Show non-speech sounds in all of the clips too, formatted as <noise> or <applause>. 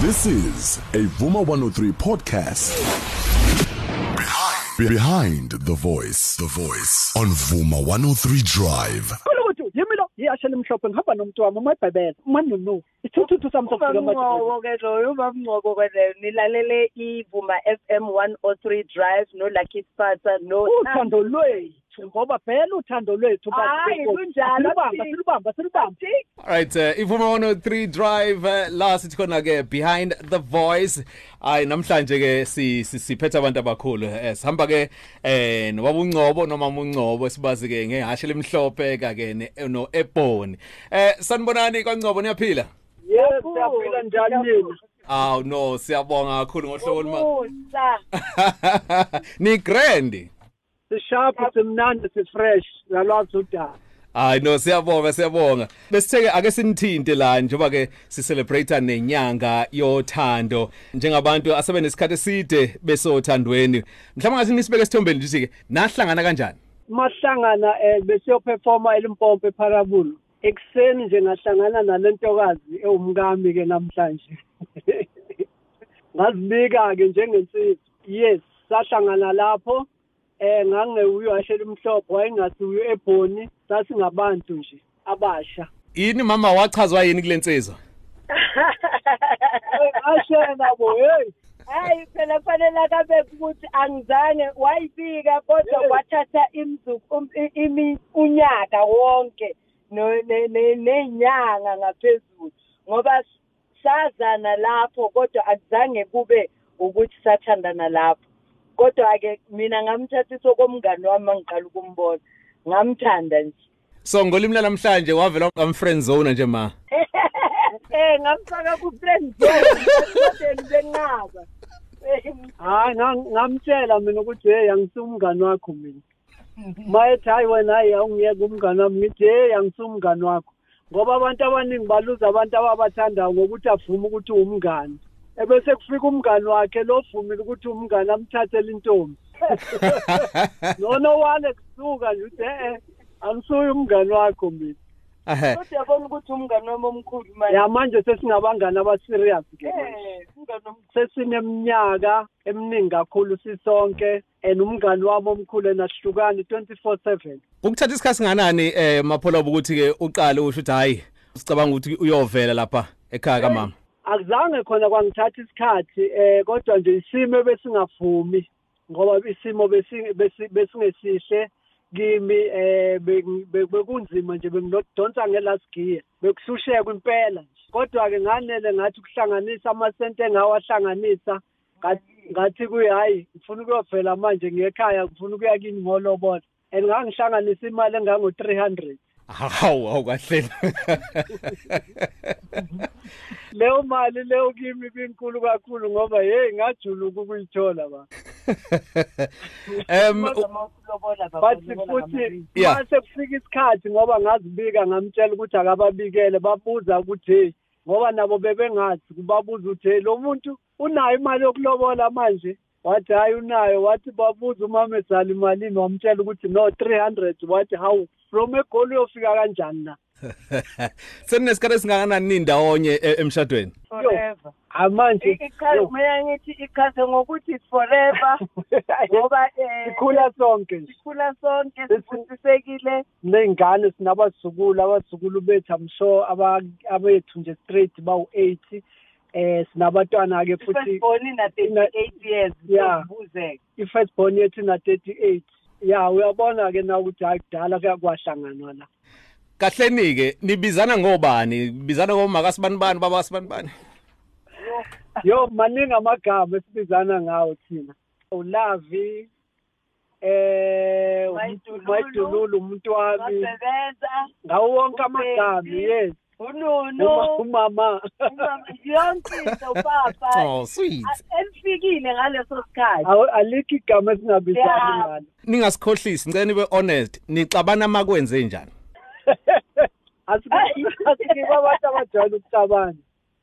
This is a Vuma 103 podcast. Behind, behind the voice, the voice. On Vuma 103 Drive. Kolokuthi yimi lo iyashe limhlophe ngihamba nomuntu wami umayibhebela manunu ithuthu sami sokufika Ubamngcobo ke lo ubamngcobo ke le nilalele ivuma FM 103 drive no Lucky Sparta no uthando lwethu ngoba phela uthando lwethu silubamba silubamba silubamba Alright uh, ivuma 103 drive uh, la sithi khona ke behind the voice. Ay namhlanje ke si si- siphethe abantu abakhulu. Eh sihamba ke eh nowabungcobo noma umungcobo sibazi ke ngehashe lemhlophe ka ke no ebony eh sanibonani kwaNgcobo niyaphila? Yes siyaphila njani nina aw no siyabonga kakhulu ngohlobo lima <laughs> ni grand. Sisharp simnandi sifresh nalwazi udaba Hayi no siyabonga siyabonga. Besitheke ake sinithinte la njengoba ke si celebrate nenyanga yothando njengabantu asebe nesikhathi eside besothandweni. Mhlawumbe ngathi nisibeke esithombeni nje ke nahlangana kanjani? mahlangana eh besiyoperforma eLimpopo eParabulu ekseni nje ngahlangana nalentokazi ewumkami ke namhlanje <laughs> ngazibika ke njengensizwe yes sahlangana lapho eh ngangewuyo ashela umhlophe wayengasiyo ebhoni sasingabantu nje abasha. Yini mama wachazwa yini kulensizwa? ashena bo hey! Hayi phela kufanele akabe ukuthi angizange wayibika kodwa wathatha imzuku um- unyaka wonke no- ne- ne- nenyanga ngaphezulu ngoba sazana lapho kodwa akuzange kube ukuthi sathandana lapho. Kodwa ke mina ngamthathisa okomngani wami mangiqala ukumbona. Ngamthanda nje. So ngolimi namhlanje wavela am friend zone nje ma. <laughs> eh ngamfaka ku friend zone benqaba. Hayi nga- ngamtshela mina ukuthi hey angisumngani wakho mina. Mayethi hayi wena hayi awungiyeka umngani wami. Ngithi hey angisumngani wakho. Ngoba abantu abaningi baluza abantu ababathandayo ngokuthi avume ukuthi umngani. Ebese kufika umngani wakhe lo vumile ukuthi umngani amthathele intombi. <laughs> Nonowale kusuka nje uthi eh angisuye umngani wakho mina. Kodwa yabona ukuthi umngani wami omkhulu manje? Ya manje sesingabangani abaserious ke eh sesineminyaka eminingi kakhulu sisonke and umngani wami omkhulu enasihlukani 24/7 Ukuthatha isikhathi singanani eh maphola ukuthi ke uqale usho ukuthi hayi sicabanga ukuthi uyovela lapha ekhaya kamama. Akuzange khona kwangithatha isikhathi eh kodwa nje isimo besingavumi ngoba isimo besi- besi- besingesihle kimi eh bekunzima nje benginodonsa ngelast gear bekuhlusheka impela nje. Kodwa ke nganele ngathi ukuhlanganisa amasente engawahlanganisa ngathi- kuyi hayi ngifuna ukuyovela manje ngekhaya ngifuna ukuya kini ngolobola and ngangihlanganisa imali engango 300 Hawu kahle. leyo mali leyo kimi binkulu kakhulu ngoba hey ngajuluka ukuyithola ba Em bathi futhi mase kufika isikhathi ngoba ngazibika ngamtshela ukuthi akababikele babuza ukuthi ngoba nabo bebengazi kubabuza ukuthi lo muntu unayo imali yokulobola manje wathi hayi unayo. Wathi babuza umama ezala imalini wamtshela ukuthi no 300 wathi hawu from egoli uyofika kanjani na? <laughs> Seninesikhathi singakanani nindawonye e- emshadweni? forever. Amanje mina ngithi ikhase ngokuthi forever <laughs> ngoba eh sikhula sonke sikhula sonke sifundisekile ney'ngane sinabazukulu abazukulu bethu amsho abethu nje straight bawu-eight eh sinabantwana-ke futhi firstborn ina 38 years Yeah. ubuzeke i-first born yethu ina-thirty-eight ya uyabona-ke na ukuthi hayi kudala kuya kwahlanganwa la Kahleni ke nibizana ngobani? Bizana ngomaka sibanibani baba sibanibani? yo maningi amagama esibizana ngawo thina ulavi eh Mayidululu. mayidululu umuntu wami basebenza ngawo wonke amagama yes ununu Uma- umama yonke into papa <laughs> Oh sweet. elifikile ngaleso sikhathi Awu- alikho igama esingabizani ngalo Ningasikhohlisi ngicela nibe honest. Nixabana makwenze njani? <laughs> asikiba abantu abajwayele ukucabana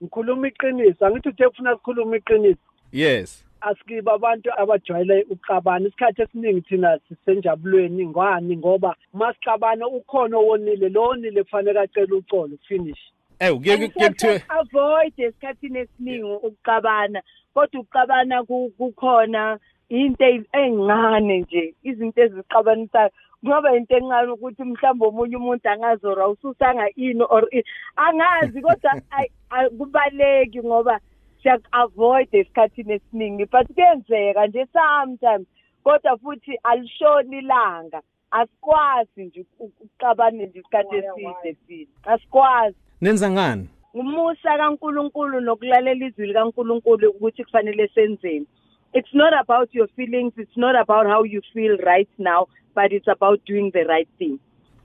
ngikhuluma iqiniso angithi uthe kufuna sikhuluma iqiniso Yes. Asikiba abantu abajwayele ukucabana isikhathi esiningi thina sisenjabulweni ngani ngoba masixabana ukhona owonile lo wonile kufanele acele uxolo finish. Eh kuye kuthiwe avoid esikhathini esiningi ukuqabana kodwa ukuqabana ku- kukhona into ezincane nje izinto eziqabanisayo ngoba into encane ukuthi mhlawumbe omunye umuntu angazora ususanga ini or i- angazi kodwa ay- ay- kubaleki ngoba siyak-avoid esikhathini esiningi but kuyenzeka nje sometimes kodwa futhi alishoni ilanga. Asikwazi nje ukuqabane nje isikhathi eside file asikwazi. Nenza ngani? Umusa kaNkuluNkulu nokulalela izwi likaNkuluNkulu ukuthi kufanele senzeni. It's not about your feelings it's not about how you feel right now but it's about doing the right thing.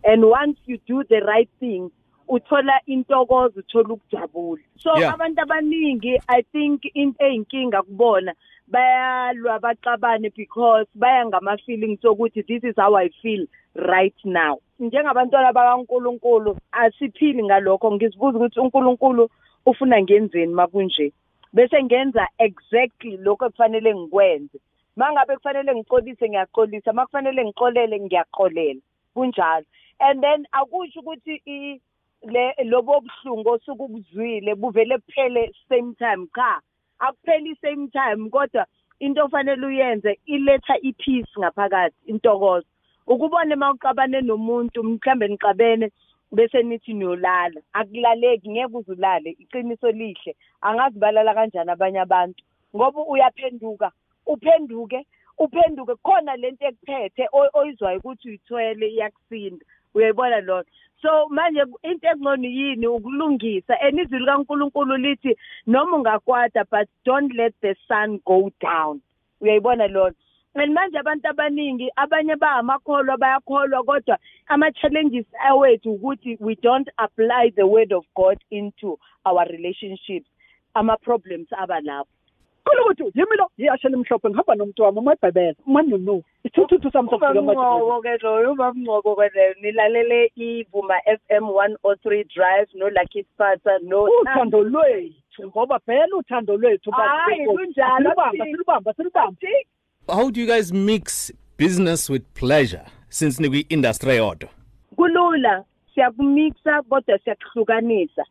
And once you do the right thing uthola intokozo uthola ukujabula. So Yeah. abantu abaningi i think into eyinkinga kubona bayalwa baxabane because baya ngama feelings ukuthi this is how i feel right now. Njengabantwana bakaNkuluNkulu asiphili ngalokho. Ngizibuza ukuthi uNkulunkulu ufuna ngenzeni makunje bese ngenza exactly lokho ekufanele ngikwenze. Mangabe kufanele ngicolise ngiyacolisa makufanele ngixolele ngiyaxolela. Kunjalo. And then akusho ukuthi i- le lobo buhlungu osuke ubuzwile buvele kuphele same time cha akupheli same time kodwa into ofanele uyenze iletha ipeace ngaphakathi intokozo. Ukubone mawuqabane nomuntu mhlambe niqabene bese nithi niyolala. Akulaleki ngeke uzulale iqiniso lihle. Angazibalala kanjani abanye abantu? Ngoba uyaphenduka uphenduke uphenduke. Khona lento ekuphethe oyizwayo ukuthi uyithwele iyakusinda. Uyayibona lona so manje into engcono yini? Ukulungisa. And izwi likaNkuluNkulu lithi noma ungakwata but don't let the sun go down. Uyayibona lona and manje abantu abaningi abanye bayamakholwa bayakholwa kodwa ama-challenges awethu ukuthi we don't apply the word of god into our relationships. Ama-problems aba lapho. Kulukuthi yimi lo yiyashe limhlophe ngihamba nomuntu wami uMabhebela uManunu. Ithuthu sami sokufika ubamncoko ke loyo ubamncoko ke leyo nilalele ivuma FM 103 drive no Lucky Sparta no uthando lwethu ngoba phela uthando lwethu Hayi, kunjalo, silubamba Thi. silubamba silubamba how do you guys mix business with pleasure since nikwi industry eyodwa? Kulula siyakumixa kodwa siyakuhlukanisa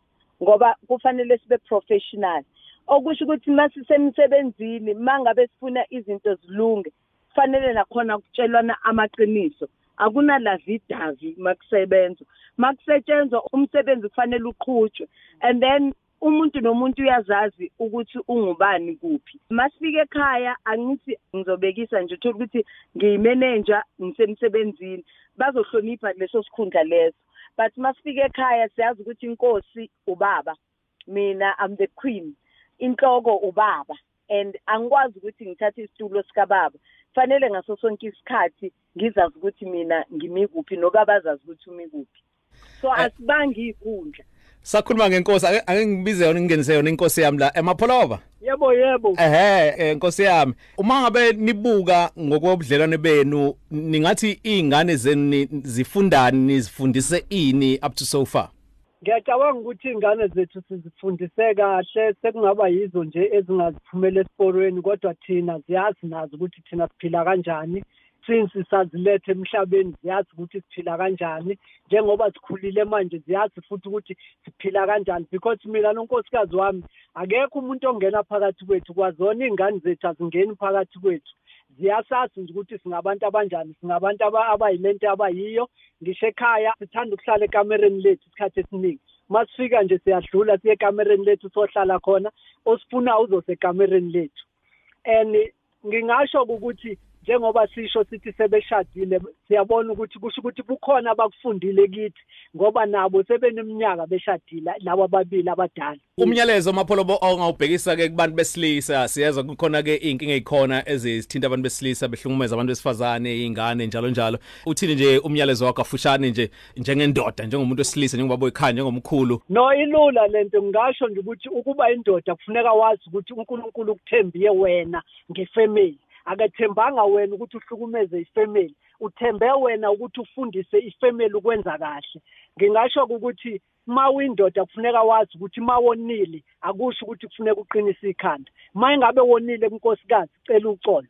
ngoba kufanele sibe professional. Okusho ukuthi masisemsebenzini mangabe sifuna izinto zilunge kufanele nakhona kutshelwana amaqiniso. Akunalavidavi makusebenza. Makusetshenzwa umsebenzi kufanele uqhutshwe and then umuntu nomuntu uyazazi ukuthi ungubani kuphi. Masifike ekhaya angithi ngizobekisa nje uthola ukuthi ngiyimanager ngisemsebenzini. Bazohlonipha leso sikhundla leso. But masifike ekhaya siyazi ukuthi inkosi ubaba mina i'm the queen. Inhloko ubaba and angikwazi ukuthi ngithathe isitulo sikababa. Fanele ngaso sonke isikhathi ngizazi ukuthi mina ngimi kuphi nokabazazi ukuthi umi kuphi so asibangi ikhundla sakhuluma ngenkosi ake ngibize yona ngingenise yona inkosi yami la emapholova yebo yebo. Ehe eh, nkosi yami. Uma ngabe nibuka ngokobudlelwane benu ningathi izingane zenu ni- zifundani nizifundise ini up to so far? Ngiyacabanga ukuthi ingane zethu sizifundise kahle sekungaba yizo nje ezingaziphumela esiporweni kodwa thina ziyazi nazo ukuthi thina siphila kanjani. Since sazilethe emhlabeni ziyazi ukuthi siphila kanjani njengoba sikhulile manje ziyazi futhi ukuthi siphila kanjani. Because mina nonkosikazi wami akekho umuntu ongena phakathi kwethu kwazona iy'ngane zethu azingeni phakathi kwethu. Ziyasazi nje ukuthi singabantu abanjani singabantu aba- abayilento abayiyo. Ngisho ekhaya sithanda ukuhlala ekamereni lethu isikhathi esiningi. Masifika nje siyadlula siye ekamereni lethu sohlala khona osifunayo uzosekamereni lethu. And ngingasho ukuthi njengoba sisho sithi sebeshadile siyabona ukuthi kusho ukuthi kukhona abakufundile kithi ngoba nabo sebeneminyaka beshadile labo ababili abadala. Umnyalezo mapholobo ongawubhekisa ke kubantu besilisa siyezwa kukhona ke inkinga ezikhona ezithinta abantu besilisa behlungumeza abantu besifazane izingane njalo njalo. Uthini nje umnyalezo wakho? Afushane nje njengendoda njengomuntu wesilisa njengobaba ekhaya njengomkhulu. No ilula lento ngingasho nje ukuthi ukuba indoda kufuneka wazi ukuthi uNkulunkulu ukuthembiye wena ngefamily. Akathembanga wena ukuthi uhlukumeze ifamily. Uthembe wena ukuthi ufundise ifamily ukwenza kahle. Ngingasho ukuthi ma uyindoda kufuneka wazi ukuthi ma wonile akusho ukuthi kufuneka uqinise ikhanda. Ma ingabe wonile kunkosikazi cela uxolo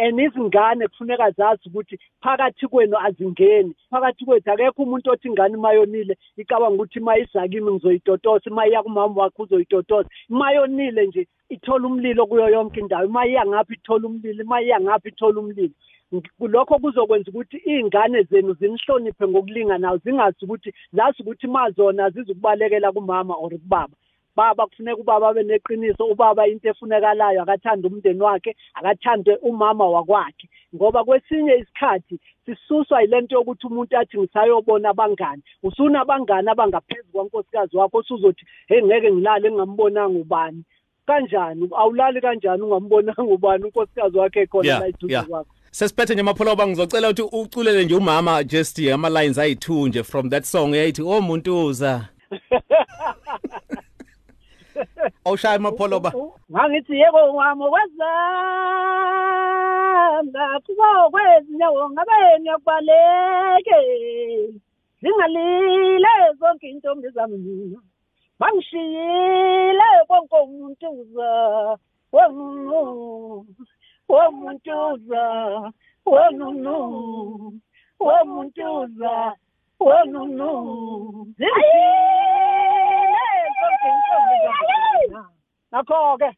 and izingane kufuneka zazi ukuthi phakathi kwenu azingeni. Phakathi kwethu akekho umuntu othi ingane mayonile icabanga ukuthi mayizakimi ngizoyitotosa mayiya kumama wakhe uzoyitotosa. Mayonile nje ithola umlilo kuyo yonke indawo mayiya ngaphi ithola umlilo mayiya ngaphi ithola umlilo. Lokho kuzokwenza ukuthi iy'ngane zenu zinihloniphe ngokulinganayo zingazi ukuthi zazi ukuthi mazona zizukubalekela kumama or kubaba. Baba kufuneka ubaba abe neqiniso ubaba into efunekalayo akathande umndeni wakhe akathande umama wakwakhe. Ngoba kwesinye isikhathi sisuswa yile nto yokuthi umuntu athi ngisayobona abangani. Usunabangani abangaphezu kwankosikazi wakho osuzothi heyi ngeke ngilale engingambonanga ubani. Kanjani? Awulali kanjani ungambonanga ubani unkosikazi wakhe khona la eduze kwakho? Sesiphethe nje mapholoba ngizocela ukuthi uculele nje umama just ama lines ayi2 nje from that song yayithi oh muntuza. <laughs> Awushaya mapholoba Ngangithi yebo wami kwezanga kubo kwezinyawo ngabe ngiyakubaleke. Zingalile zonke intombi zami mina. Bangishiyile konke umuntu uza Wenu womuntuza wonunu womuntuza wonunu. Nakho-ke.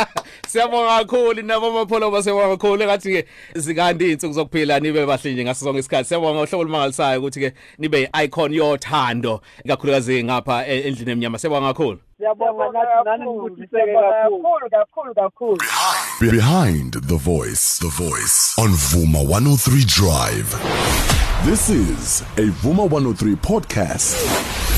<laughs> Siyabonga kakhulu nabo mapholoba siyabonga kakhulu. Engathi-ke zikandi iy'nsuku zokuphila nibe bahle nje ngaso sonke isikhathi. Siyabonga uhlobo olumangalisayo ukuthi-ke nibe i-icon yothando ikakhulukazi ngapha e, endlini emnyama. Siyabonga kakhulu. Siyabonga nathi nani ngibuthiseke kakhulu. kakhulu kakhulu Behind the voice, the voice on Vuma 103 Drive. This is a Vuma 103 podcast.